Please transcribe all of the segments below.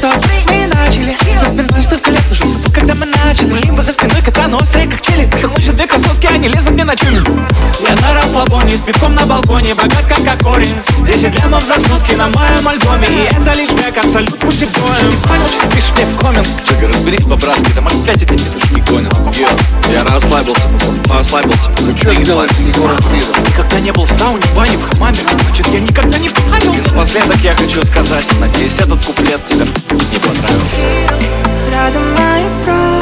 стоп, мы начали. За спиной столько лет, уже забыл, когда мы начали. Либо за спиной кота, но острые как чили. Со мной еще две красотки, они лезут мне на чили. Я на расслабоне, с пивком на балконе Богат как, как корень Десять лямов за сутки на моем альбоме. И это лишь век, абсолют пусть и боем Понял, что пишешь мне в коммент Чего, разберись по-братски, там опять эти ты не понял Йо, я расслабился, потом расслабился, потом расслабился Никогда не был в сауне, бане, в хамаме Значит, я никогда не парился Напоследок я хочу сказать, надеюсь, этот куплет тебе не понравился. Рядом мои пробы,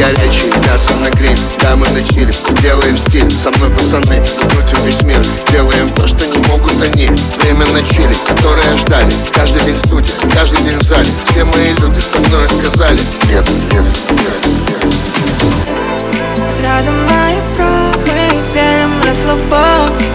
горячий, мясо на гриль Да, мы на чиле, делаем стиль. Со мной пацаны, мы крутим весь мир. Делаем то, что не могут они. Время на чиле, которое ждали. Каждый день в студии, каждый день в зале. Все мои люди со мной сказали Нет, нет, нет, нет Рядом мои пробы, делим расслабон И